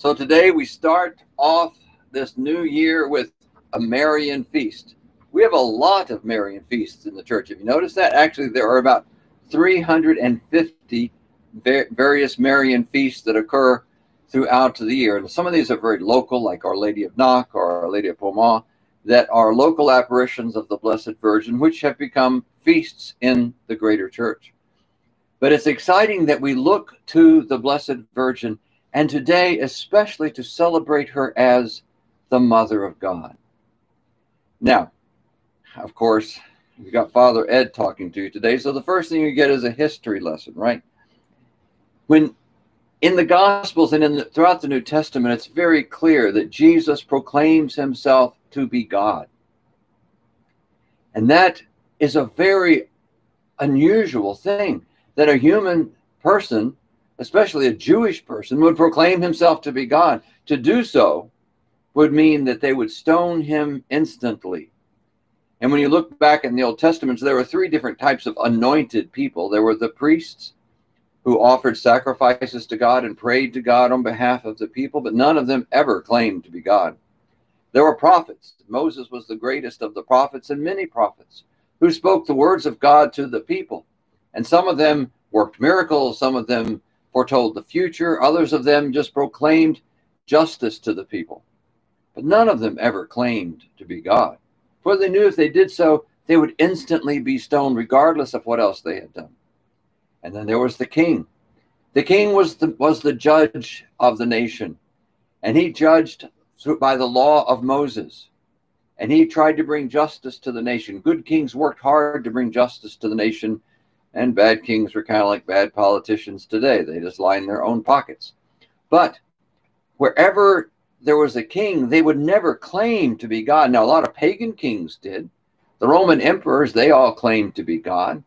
So today we start off this new year with a Marian feast. We have a lot of Marian feasts in the church. Have you noticed that? Actually, there are about 350 various Marian feasts that occur throughout the year. And some of these are very local, like Our Lady of Knock or Our Lady of Pontmain, that are local apparitions of the Blessed Virgin, which have become feasts in the greater church. But it's exciting that we look to the Blessed Virgin, and today, especially to celebrate her as the Mother of God. Now, of course, we got Father Ed talking to you today. So the first thing you get is a history lesson, right? When in the Gospels and in the, throughout the New Testament, it's very clear that Jesus proclaims himself to be God. And that is a very unusual thing that a human person, especially a Jewish person, would proclaim himself to be God. To do so would mean that they would stone him instantly. And when you look back in the Old Testament, there were three different types of anointed people. There were the priests who offered sacrifices to God and prayed to God on behalf of the people, but none of them ever claimed to be God. There were prophets. Moses was the greatest of the prophets, and many prophets who spoke the words of God to the people. And some of them worked miracles, some of them foretold the future, others of them just proclaimed justice to the people. But none of them ever claimed to be God. For they knew if they did so, they would instantly be stoned, regardless of what else they had done. And then there was the king. The king was the, was the judge of the nation, and he judged by the law of Moses. And he tried to bring justice to the nation. Good kings worked hard to bring justice to the nation, and bad kings were kind of like bad politicians today. They just line their own pockets. But wherever there was a king, they would never claim to be God. Now, a lot of pagan kings did. The Roman emperors, they all claimed to be God.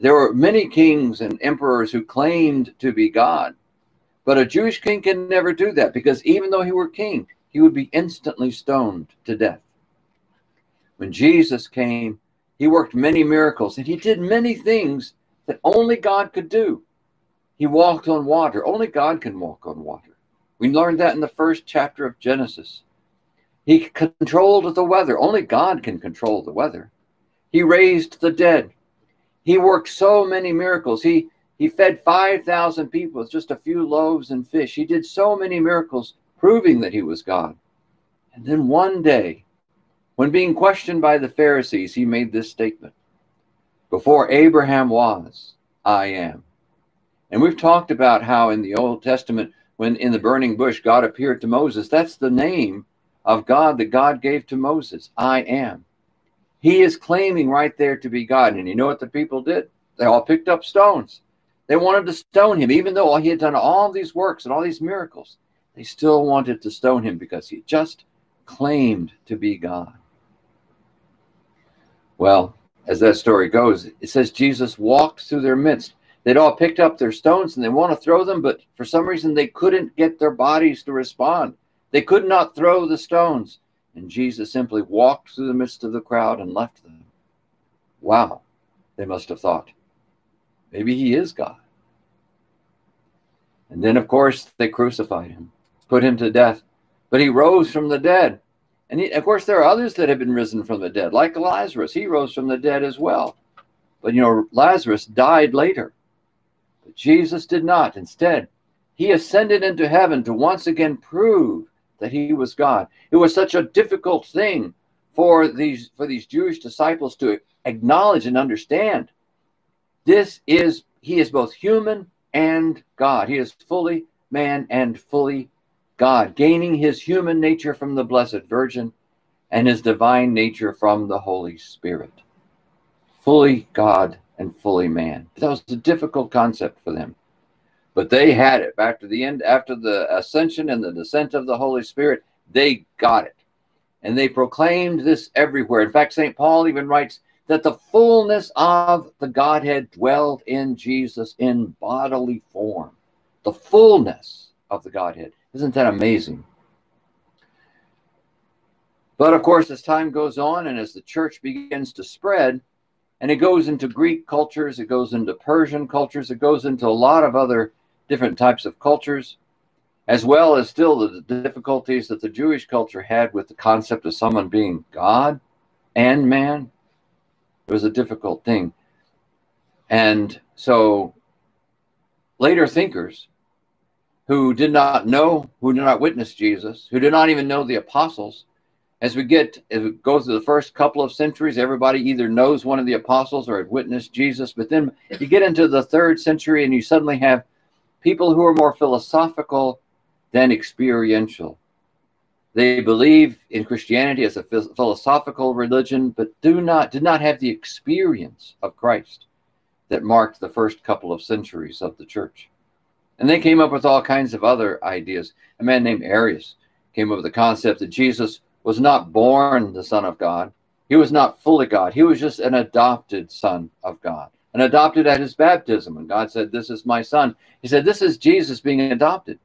There were many kings and emperors who claimed to be God. But a Jewish king can never do that because even though he were king, he would be instantly stoned to death. When Jesus came, he worked many miracles and he did many things that only God could do. He walked on water. Only God can walk on water. We learned that in the first chapter of Genesis. He controlled the weather. Only God can control the weather. He raised the dead. He worked so many miracles. He he fed 5,000 people with just a few loaves and fish. He did so many miracles proving that he was God. And then one day, when being questioned by the Pharisees, he made this statement Before Abraham was, I am. And we've talked about how in the Old Testament, when in the burning bush God appeared to Moses, that's the name of God that God gave to Moses I am. He is claiming right there to be God. And you know what the people did? They all picked up stones. They wanted to stone him, even though he had done all these works and all these miracles. They still wanted to stone him because he just claimed to be God. Well, as that story goes, it says Jesus walked through their midst They'd all picked up their stones and they want to throw them, but for some reason they couldn't get their bodies to respond. They could not throw the stones. And Jesus simply walked through the midst of the crowd and left them. Wow, they must have thought. Maybe he is God. And then, of course, they crucified him, put him to death. But he rose from the dead. And he, of course, there are others that have been risen from the dead, like Lazarus. He rose from the dead as well. But, you know, Lazarus died later. But Jesus did not. Instead, he ascended into heaven to once again prove that he was God. It was such a difficult thing for these for these Jewish disciples to acknowledge and understand. This is he is both human and God. He is fully man and fully God, gaining his human nature from the Blessed Virgin and his divine nature from the Holy Spirit. Fully God and fully man. That was a difficult concept for them. But they had it. After the end, after the ascension and the descent of the Holy Spirit, they got it. And they proclaimed this everywhere. In fact, St. Paul even writes that the fullness of the Godhead dwelled in Jesus in bodily form. The fullness of the Godhead. Isn't that amazing? But of course, as time goes on and as the church begins to spread, and it goes into Greek cultures, it goes into Persian cultures, it goes into a lot of other different types of cultures. as well as still the difficulties that the Jewish culture had with the concept of someone being God and man. It was a difficult thing. And so later thinkers who did not know, who did not witness Jesus, who did not even know the apostles, as we get, as we go through the first couple of centuries, everybody either knows one of the apostles or had witnessed Jesus. But then you get into the third century and you suddenly have people who are more philosophical than experiential. They believe in Christianity as a philosophical religion, but do not did not have the experience of Christ that marked the first couple of centuries of the church. And they came up with all kinds of other ideas. A man named Arius came up with the concept that Jesus was not born the Son of God. He was not fully God. He was just an adopted Son of God, and adopted at his baptism. And God said, This is my Son. He said, This is Jesus being adopted.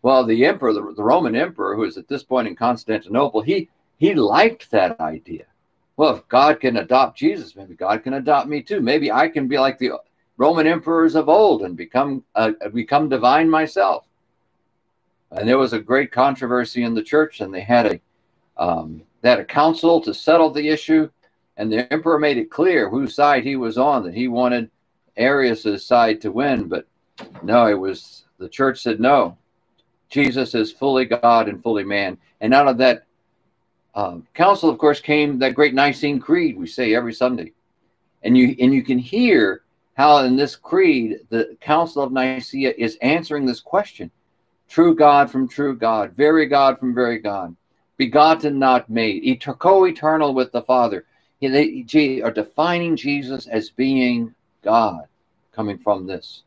Well, the emperor, the, the Roman emperor, who was at this point in Constantinople, he he liked that idea. Well, if God can adopt Jesus, maybe God can adopt me too. Maybe I can be like the Roman emperors of old and become uh, become divine myself. And there was a great controversy in the church, and they had a um, they had a council to settle the issue, and the emperor made it clear whose side he was on. That he wanted Arius's side to win, but no, it was the church said no. Jesus is fully God and fully man. And out of that uh, council, of course, came that great Nicene Creed we say every Sunday. And you and you can hear how in this creed the Council of Nicaea is answering this question: true God from true God, very God from very God, begotten, not made, co-eternal with the Father. They are defining Jesus as being God, coming from this,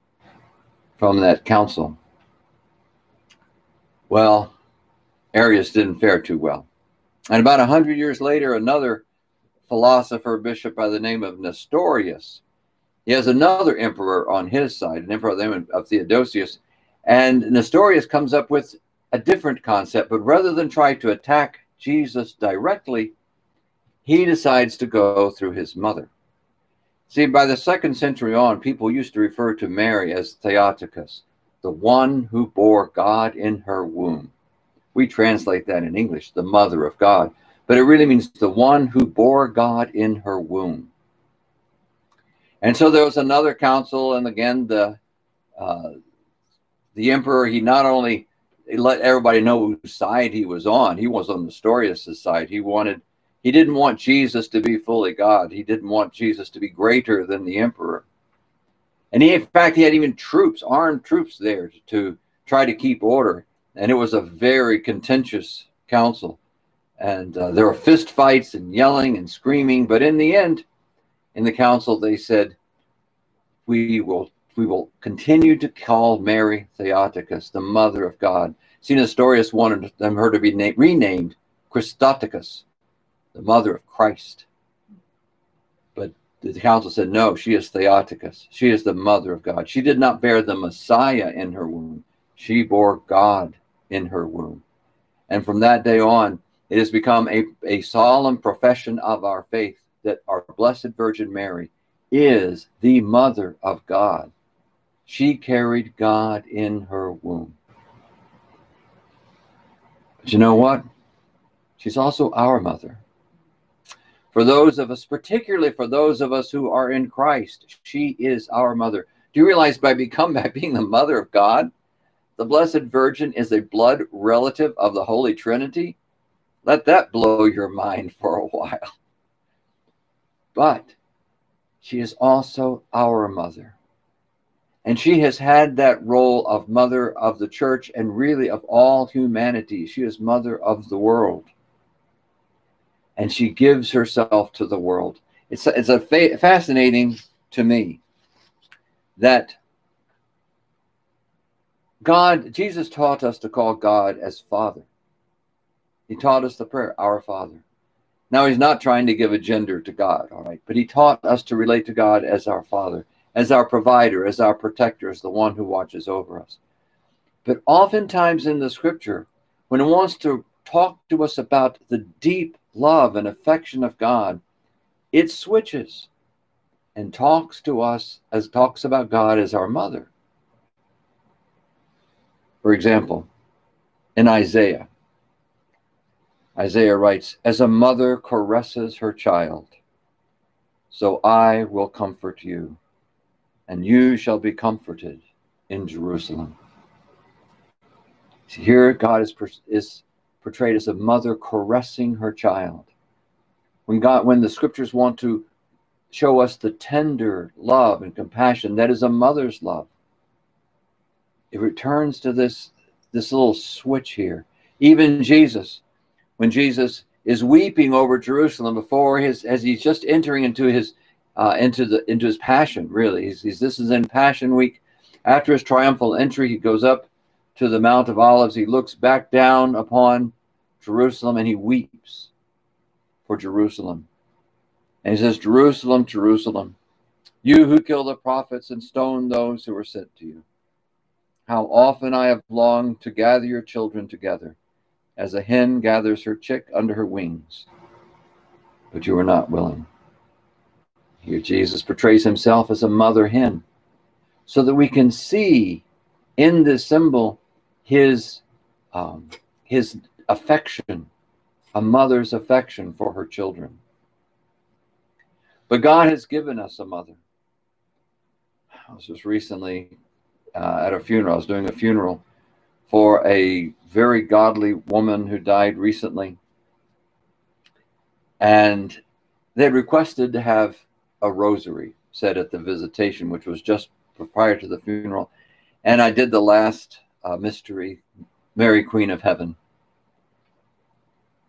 from that council. Well, Arius didn't fare too well. And about a hundred years later, another philosopher, bishop by the name of Nestorius, he has another emperor on his side, an emperor of Theodosius, and Nestorius comes up with a different concept, but rather than try to attack Jesus directly, he decides to go through his mother. See, by the second century on, people used to refer to Mary as Theotokos, the one who bore God in her womb. We translate that in English, the mother of God, but it really means the one who bore God in her womb. And so there was another council, and again, the uh, the emperor he not only let everybody know whose side he was on. He was on the Nestorius' side. He wanted he didn't want Jesus to be fully God. He didn't want Jesus to be greater than the emperor. And he, in fact, he had even troops, armed troops there to, to try to keep order. And it was a very contentious council. And uh, there were fist fights and yelling and screaming. But in the end, in the council, they said, we will we will continue to call Mary Theotokos, the mother of God. St. Nestorius wanted them her to be renamed Christotokos, the mother of Christ But the council said, no, she is Theotokos. She is the mother of God. She did not bear the Messiah in her womb. She bore God in her womb. And from that day on, it has become a, a solemn profession of our faith that our Blessed Virgin Mary is the mother of God. She carried God in her womb. But you know what? She's also our mother for those of us, particularly for those of us who are in Christ. She is our mother. Do you realize by become by being the mother of God, the Blessed Virgin is a blood relative of the Holy Trinity? Let that blow your mind for a while. But she is also our mother. And she has had that role of mother of the church and really of all humanity. She is mother of the world and she gives herself to the world. It's it's a fa- fascinating to me that God, Jesus taught us to call God as Father. He taught us the prayer, Our Father. Now, he's not trying to give a gender to God, all right, but he taught us to relate to God as our Father, as our provider, as our protector, as the one who watches over us. But oftentimes in the scripture, when it wants to talk to us about the deep love and affection of God, it switches and talks to us as talks about God as our mother. For example, in Isaiah. Isaiah writes, As a mother caresses her child, so I will comfort you, and you shall be comforted in Jerusalem. Here, God is, is portrayed as a mother caressing her child. When God, when the scriptures want to show us the tender love and compassion that is a mother's love, it returns to this this little switch here. Even Jesus, when Jesus is weeping over Jerusalem before his as he's just entering into his uh, into the into his passion. Really, he's, he's this is in Passion Week. After his triumphal entry, he goes up to the Mount of Olives. He looks back down upon Jerusalem and he weeps for Jerusalem. And he says, Jerusalem, Jerusalem, you who kill the prophets and stone those who were sent to you. How often I have longed to gather your children together, as a hen gathers her chick under her wings. But you are not willing. Here Jesus portrays himself as a mother hen, so that we can see in this symbol his um, his affection, a mother's affection for her children. But God has given us a mother. I was just recently uh, at a funeral. I was doing a funeral for a very godly woman who died recently. And they requested to have a rosary said at the visitation, which was just prior to the funeral. And I did the last uh, mystery, Mary, Queen of Heaven.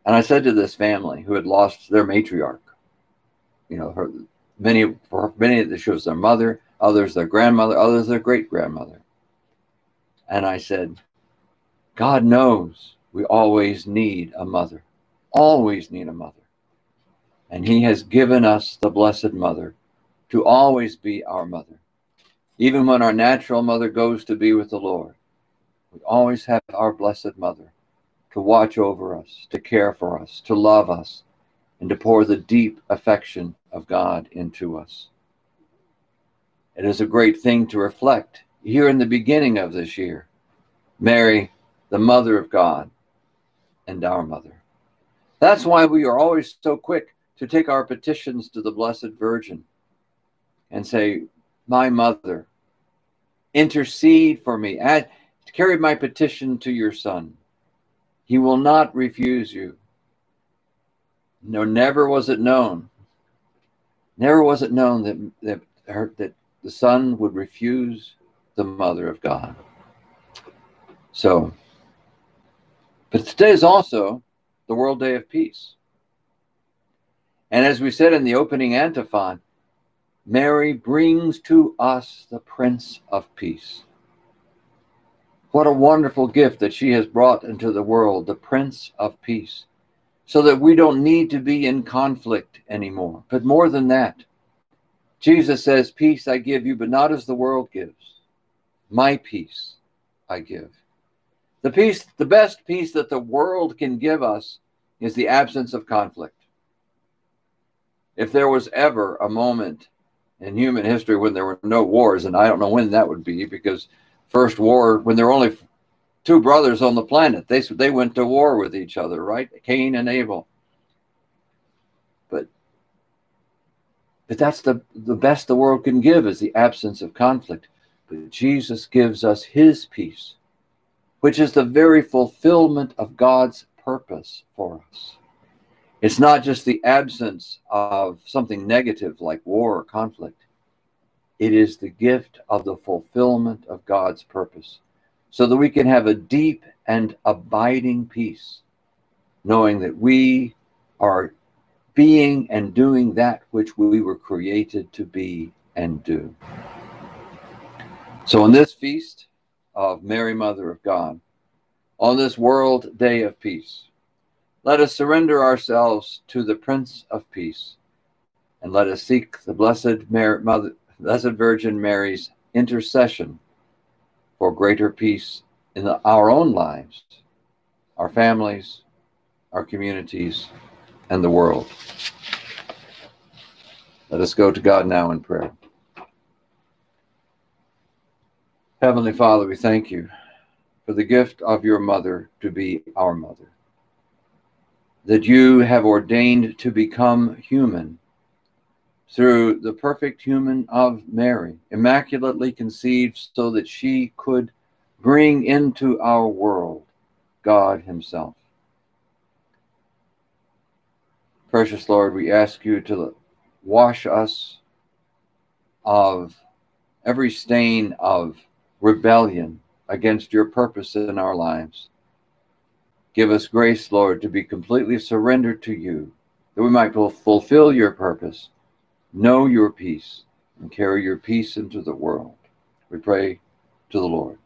And I said to this family who had lost their matriarch, you know, her many many of the she was their mother, others their grandmother, others their great grandmother. And I said, God knows we always need a mother, always need a mother. And He has given us the Blessed Mother to always be our mother. Even when our natural mother goes to be with the Lord, we always have our Blessed Mother to watch over us, to care for us, to love us, and to pour the deep affection of God into us. It is a great thing to reflect here in the beginning of this year. Mary, the Mother of God, and our Mother. That's why we are always so quick to take our petitions to the Blessed Virgin and say, My Mother, intercede for me. Add, carry my petition to your Son. He will not refuse you. No, never was it known. Never was it known that that, her, that the Son would refuse the Mother of God. So, but today is also the World Day of Peace. And as we said in the opening antiphon, Mary brings to us the Prince of Peace. What a wonderful gift that she has brought into the world, the Prince of Peace, so that we don't need to be in conflict anymore. But more than that, Jesus says, Peace I give you, but not as the world gives. My peace I give. The peace, the best peace that the world can give us is the absence of conflict. If there was ever a moment in human history when there were no wars, and I don't know when that would be because first war when there were only two brothers on the planet. They they went to war with each other, right? Cain and Abel. But but that's the the best the world can give is the absence of conflict. But Jesus gives us his peace, which is the very fulfillment of God's purpose for us. It's not just the absence of something negative like war or conflict. It is the gift of the fulfillment of God's purpose so that we can have a deep and abiding peace, knowing that we are being and doing that which we were created to be and do. So, on this feast of Mary, Mother of God, on this World Day of Peace, let us surrender ourselves to the Prince of Peace, and let us seek the Blessed Mary, Mother, Blessed Virgin Mary's intercession for greater peace in the, our own lives, our families, our communities, and the world. Let us go to God now in prayer. Heavenly Father, we thank you for the gift of your mother to be our mother. That you have ordained to become human through the perfect human of Mary, immaculately conceived so that she could bring into our world God Himself. Precious Lord, we ask you to wash us of every stain of rebellion against your purpose in our lives. Give us grace, Lord, to be completely surrendered to you, that we might fulfill your purpose, know your peace, and carry your peace into the world. We pray to the Lord.